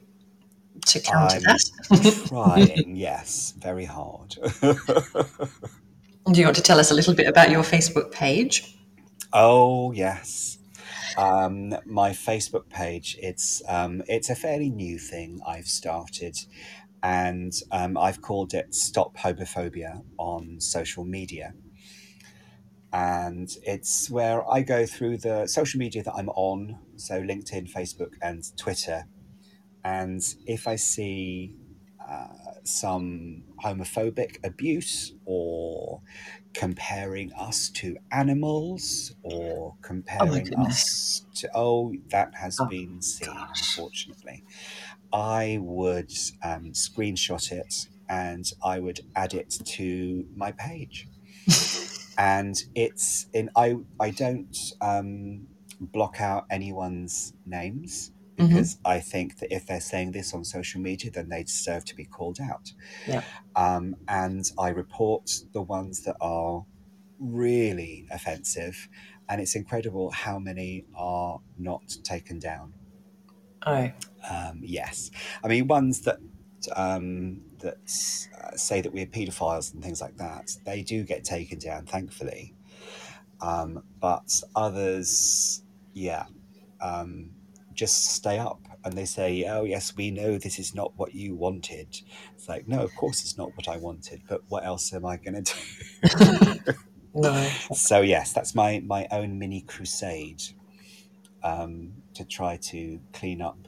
to counter I'm that. trying. Yes, very hard. Do you want to tell us a little bit about your Facebook page? oh yes, um, my Facebook page. It's um, it's a fairly new thing I've started, and um, I've called it "Stop Homophobia" on social media. and it's where I go through the social media that I'm on, so LinkedIn, Facebook, and Twitter. And if I see uh, some homophobic abuse or comparing us to animals or Oh comparing goodness! us to, oh, that has Oh been seen, gosh! unfortunately. I would um, screenshot it and I would add it to my page and it's in i i don't um block out anyone's names hmm because i think that if they're saying this on social media then they deserve to be called out. Yeah. um and i report the ones that are really offensive and it's incredible how many are not taken down. Oh, um yes. I mean ones that um that uh, say that we're pedophiles and things like that they do get taken down thankfully. Um, but others, yeah, um, just stay up and they say, "Oh yes, we know this is not what you wanted." It's like, no, of course it's not what I wanted, but what else am I going to do? no. so yes, that's my my own mini crusade um, to try to clean up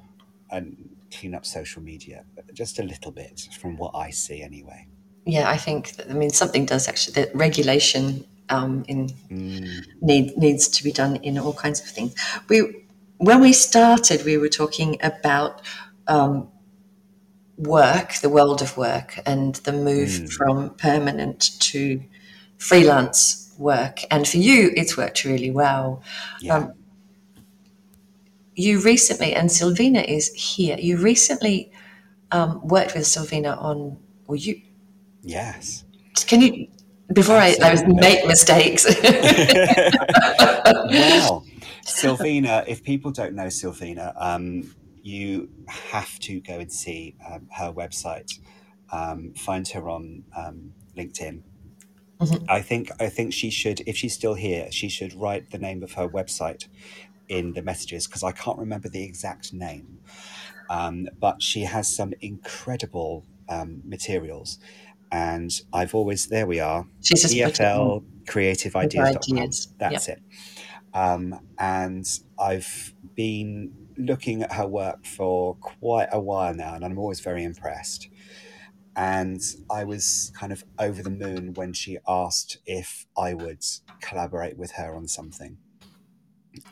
and clean up social media just a little bit from what I see anyway. Yeah, I think that, I mean something does actually that regulation um, in Mm, need needs to be done in all kinds of things. We when we started, we were talking about um, work, the world of work, and the move mm, from permanent to freelance work. And for you, it's worked really well. yeah. Um, you recently, and Sylvina is here. You recently um, worked with Sylvina on, or you Yes. can you before I, I make mistakes. well, Sylvina, if people don't know Sylvina, um, you have to go and see um, her website. Um, find her on um, LinkedIn. Mhm. I think I think she should, if she's still here, she should write the name of her website in the messages because I can't remember the exact name. Um, but she has some incredible um, materials, and I've always there we are She's just put it EFL creativeideas.com. ideas. That's it. Um, and I've been looking at her work for quite a while now, and I'm always very impressed. And I was kind of over the moon when she asked if I would collaborate with her on something.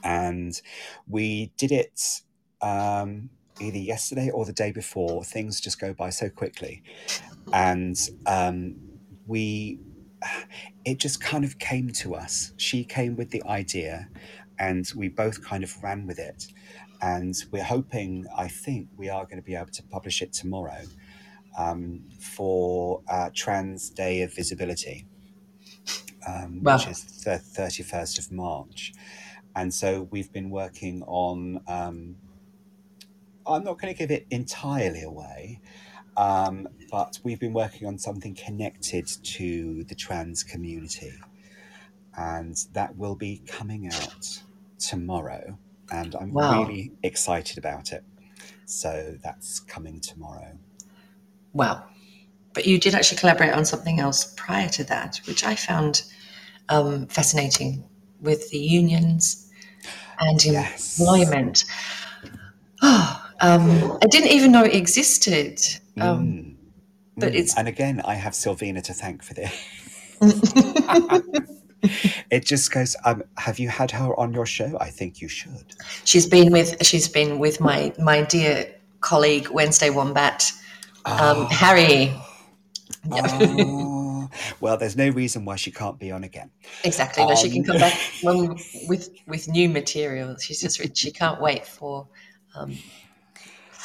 And we did it um, either yesterday or the day before. Things just go by so quickly, and um, we it just kind of came to us. She came with the idea, and we both kind of ran with it. And we're hoping, I think, we are going to be able to publish it tomorrow um, for uh, Trans Day of Visibility, um, Wow. which is the 31st of March. And so we've been working on, um, I'm not going to give it entirely away, um, but we've been working on something connected to the trans community. And that will be coming out tomorrow. And I'm Wow. really excited about it. So that's coming tomorrow. Wow. But you did actually collaborate on something else prior to that, which I found um, fascinating with the unions and Yes. employment. Oh, um, I didn't even know it existed. Um, Mm, but mm. it's- And again, I have Sylvina to thank for this. it just goes, um, have you had her on your show? I think you should. she's been with she's been with my my dear colleague Wednesday Wombat, um, Harry. Oh, well, there's no reason why she can't be on again. Exactly. No, she can Um, come back when, with with new material. She's just she can't wait for um,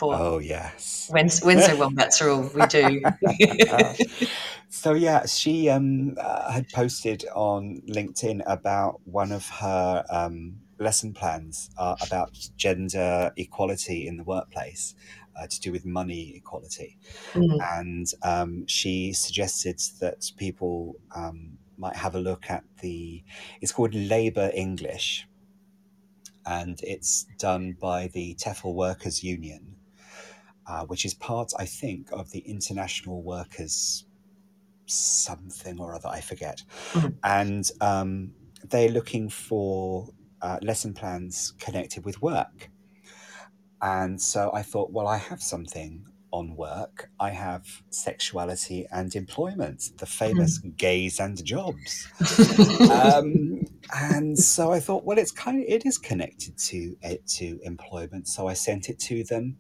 for Oh, yes. Wednesday, Wednesday Wombats are all we do. So yeah, she um, uh, had posted on LinkedIn about one of her um, lesson plans uh, about gender equality in the workplace, uh, to do with money equality, Mm, and um, she suggested that people um, might have a look at the. It's called Labour English, and it's done by the TEFL Workers Union, uh, which is part, I think, of the International Workers something or other, I forget. Mhm. And um, they're looking for uh, lesson plans connected with work. And so I thought, well, I have something on work. I have sexuality and employment, the famous gays and jobs. um, and so I thought, well, it's kind of it is connected to it to employment. So I sent it to them,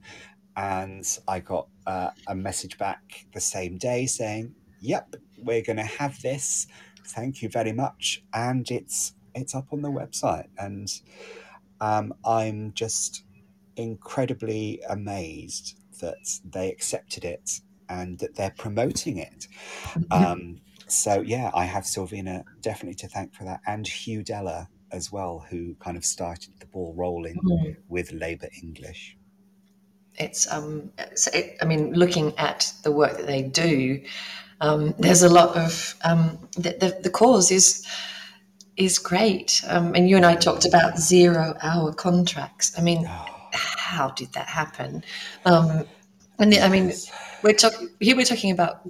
and I got uh, a message back the same day saying, "Yep, we're going to have this. Thank you very much." And it's it's up on the website, and um, I'm just incredibly amazed that they accepted it and that they're promoting it. Um, so yeah, I have Sylvina definitely to thank for that, and Hugh Dellar as well, who kind of started the ball rolling Mm. with Labour English. It's um it's, it, i mean looking at the work that they do um, there's a lot of um, the, the, the cause is is great um, and you and i talked about zero hour contracts i mean how did that happen um, and the, i mean we're talking here we're talking about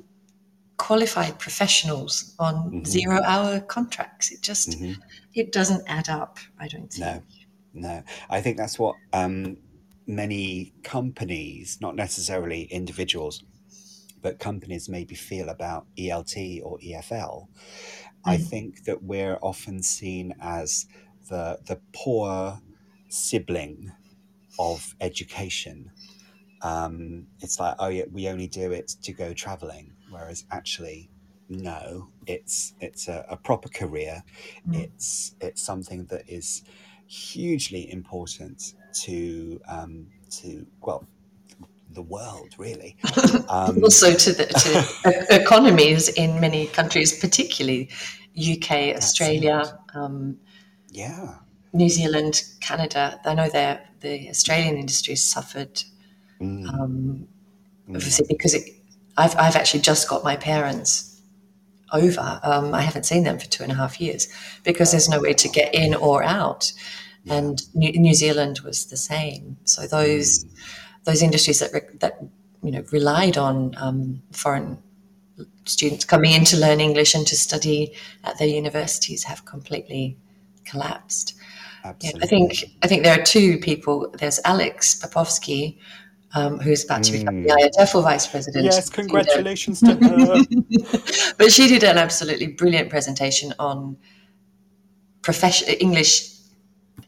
qualified professionals on Mhm. zero hour contracts it just Mhm. it doesn't add up i don't think No, no. I think that's what um, many companies, not necessarily individuals, but companies maybe feel about ELT or EFL. I Mm. think that we're often seen as the the poor sibling of education. Um, it's like, oh yeah, we only do it to go traveling, whereas actually, no, it's it's a, a proper career. Mm. It's it's something that is hugely important to um, to well the world really. Um, also to the to economies in many countries, particularly UK, Australia, um, yeah, New Zealand, Canada. I know that the Australian industry has suffered, Mm, um, mm. obviously because it, I've I've actually just got my parents over. Um, I haven't seen them for two and a half years because there's no way to get in or out, Yeah. and New, New Zealand was the same. So those Mm, those industries that re- that you know relied on um, foreign students coming in to learn English and to study at their universities have completely collapsed. Yeah, absolutely. I think I think there are two people. There's Alex Popovsky, um, who's about to become the Mm. IATEFL vice president. Yes, She did a- congratulations to her. but she did an absolutely brilliant presentation on profession English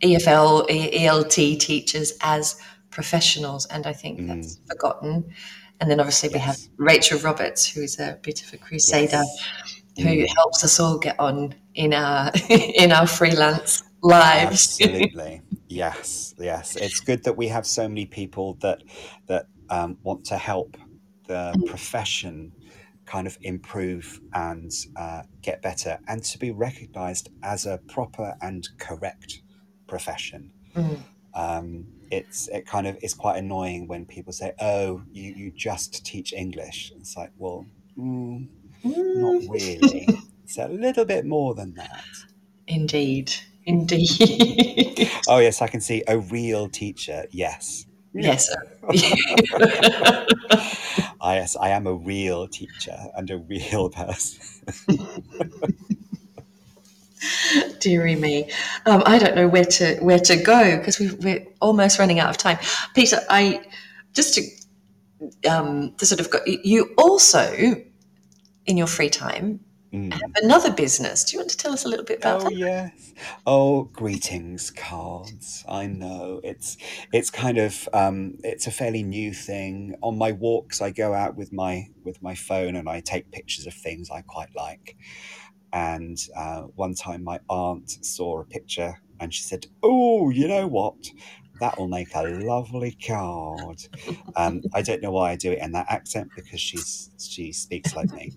EFL ELT teachers as professionals, and I think Mm. that's forgotten. And then obviously we have Rachel Roberts, who's a bit of a crusader, Yes. who Mm. helps us all get on in our in our freelance lives. Absolutely. yes, yes. It's good that we have so many people that that um, want to help the profession kind of improve and uh, get better and to be recognized as a proper and correct profession. Mm. Um, it's it kind of it's quite annoying when people say, "Oh, you, you just teach English." It's like, well, mm, not Mm. really. It's a little bit more than that. Indeed, indeed. Oh yes, I can see a real teacher. Yes. yes. Yes, I am a real teacher and a real person. Deary me, um, I don't know where to where to go because we, we're almost running out of time. Peter, I just to um, to sort of go. You also, in your free time, Mm. have another business. Do you want to tell us a little bit about Oh that? yes. Oh, greetings cards. I know it's it's kind of um, it's a fairly new thing. On my walks, I go out with my with my phone and I take pictures of things I quite like. And uh, one time, my aunt saw a picture and she said, "Oh, you know what? That will make a lovely card." Um, I don't know why I do it in that accent because she's she speaks like me.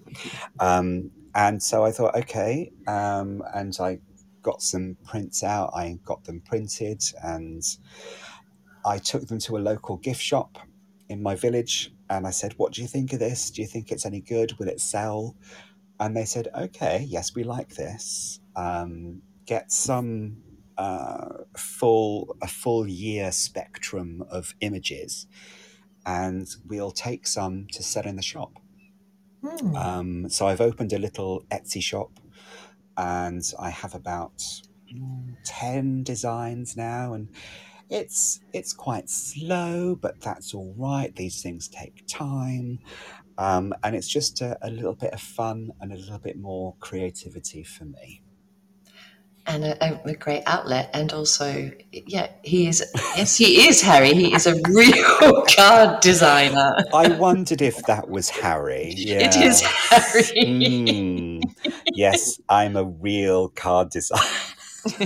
Um, and so I thought, okay, um, and I got some prints out. I got them printed, and I took them to a local gift shop in my village. And I said, "What do you think of this? Do you think it's any good? Will it sell?" And they said, "Okay, yes, we like this. Um, get some." Uh, full a full year spectrum of images, and we'll take some to sell in the shop. Hmm. Um, so I've opened a little Etsy shop, and I have about mm, ten designs now, and it's it's quite slow, but that's all right. These things take time, um, and it's just a, a little bit of fun and a little bit more creativity for me. and a, a, great outlet, and also, yeah, he is. Yes, he is Harry. He is a real card designer. I wondered if that was Harry. Yeah. It is Harry. Mm, yes, I'm a real card designer.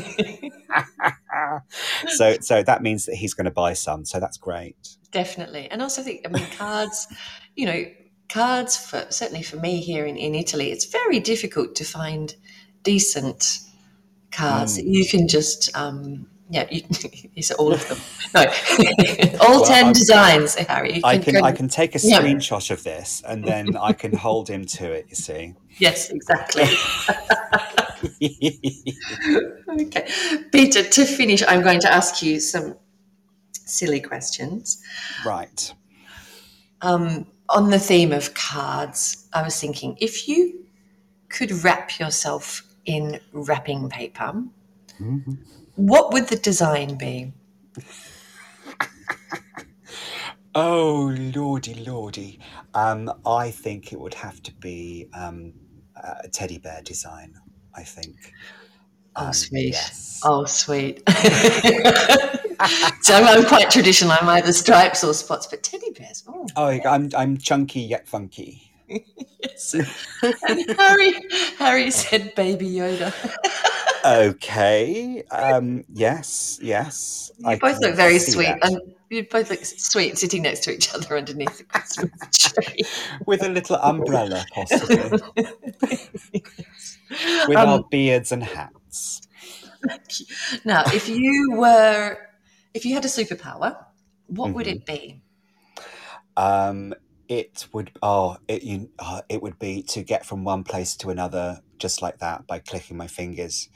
so so that means that he's going to buy some. So that's great. Definitely, and also think I mean cards. You know, cards for certainly for me here in, in Italy, it's very difficult to find decent cards Mm. you can just. Um, yeah, you, is it all of them? No, all Well, ten I'm- designs, Harry. You I can I can take a Yeah. screenshot of this and then I can hold him to it. You see. Yes, exactly. okay, Peter. To finish, I'm going to ask you some silly questions. right. Um, on the theme of cards, I was thinking if you could wrap yourself in wrapping paper, Mhm. what would the design be? Oh lordy lordy. Um, I think it would have to be um, a teddy bear design. I think. Oh, Um, sweet. Yes. Oh, sweet. so I'm quite traditional. I'm either stripes or spots, but teddy bears. Oh, Oh, I'm I'm chunky yet funky. yes. and Harry, Harry said, "Baby Yoda." Okay. Um, yes. Yes. You I both look very sweet, and you both look sweet sitting next to each other underneath the Christmas tree. with a little umbrella, possibly, with Um, our beards and hats. Now, if you were, if you had a superpower, what would Mhm. it be? Um, it would oh it you uh, it would be to get from one place to another just like that by clicking my fingers,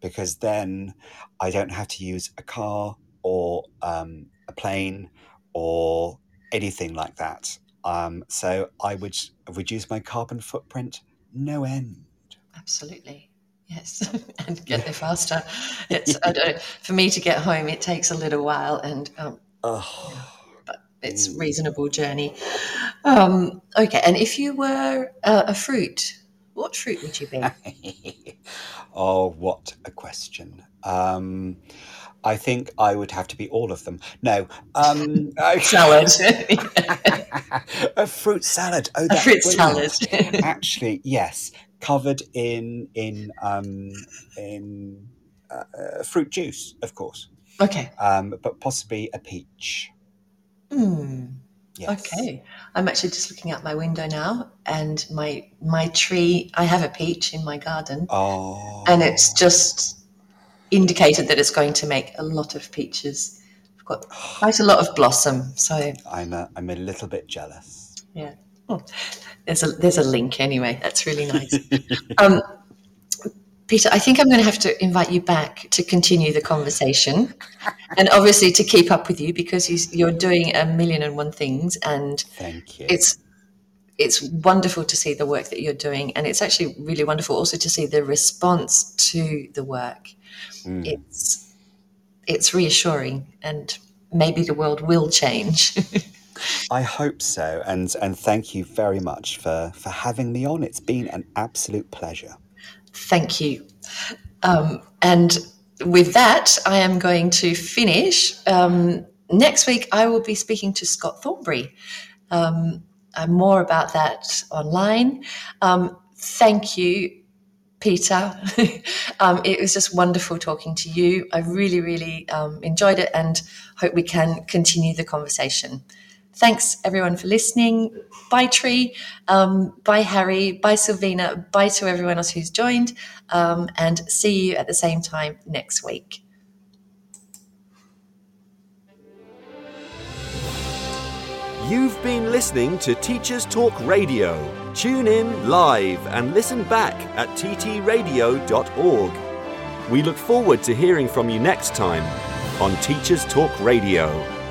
because then I don't have to use a car or um, a plane or anything like that. Um, so I would reduce my carbon footprint no end. Absolutely. Yes, and get there faster. It's I don't, for me to get home. It takes a little while, and um, Oh. it's a Mm. reasonable journey. Um, okay, and if you were uh, a fruit, what fruit would you be? oh, what a question. Um, I think I would have to be all of them. No, um, salad. a fruit salad. Oh, a fruit brilliant. salad. Actually, yes, covered in in um, in uh, uh, fruit juice, of course, okay. um, but possibly a peach. Hmm. Yes. Okay. I'm actually just looking out my window now, and my my tree. I have a peach in my garden, Oh. and it's just indicated that it's going to make a lot of peaches. I've got quite a lot of blossom, so I'm a, I'm a little bit jealous. yeah. Oh, there's a there's a link anyway. That's really nice. um, Peter, I think I'm going to have to invite you back to continue the conversation, and obviously to keep up with you because you, you're doing a million and one things, and Thank you. it's it's wonderful to see the work that you're doing, and it's actually really wonderful also to see the response to the work. Mm. It's it's reassuring, and maybe the world will change. I hope so, and and thank you very much for for having me on. It's been an absolute pleasure. Thank you. Um, and with that, I am going to finish. Um, next week, I will be speaking to Scott Thornbury. Um, uh, more about that online. Um, thank you, Peter. um, it was just wonderful talking to you. I really, really um, enjoyed it and hope we can continue the conversation. Thanks everyone for listening. Bye, Tree. Um, bye, Harry. Bye, Sylvina. Bye to everyone else who's joined. Um, and see you at the same time next week. You've been listening to Teachers Talk Radio. Tune in live and listen back at ttradio.org. We look forward to hearing from you next time on Teachers Talk Radio.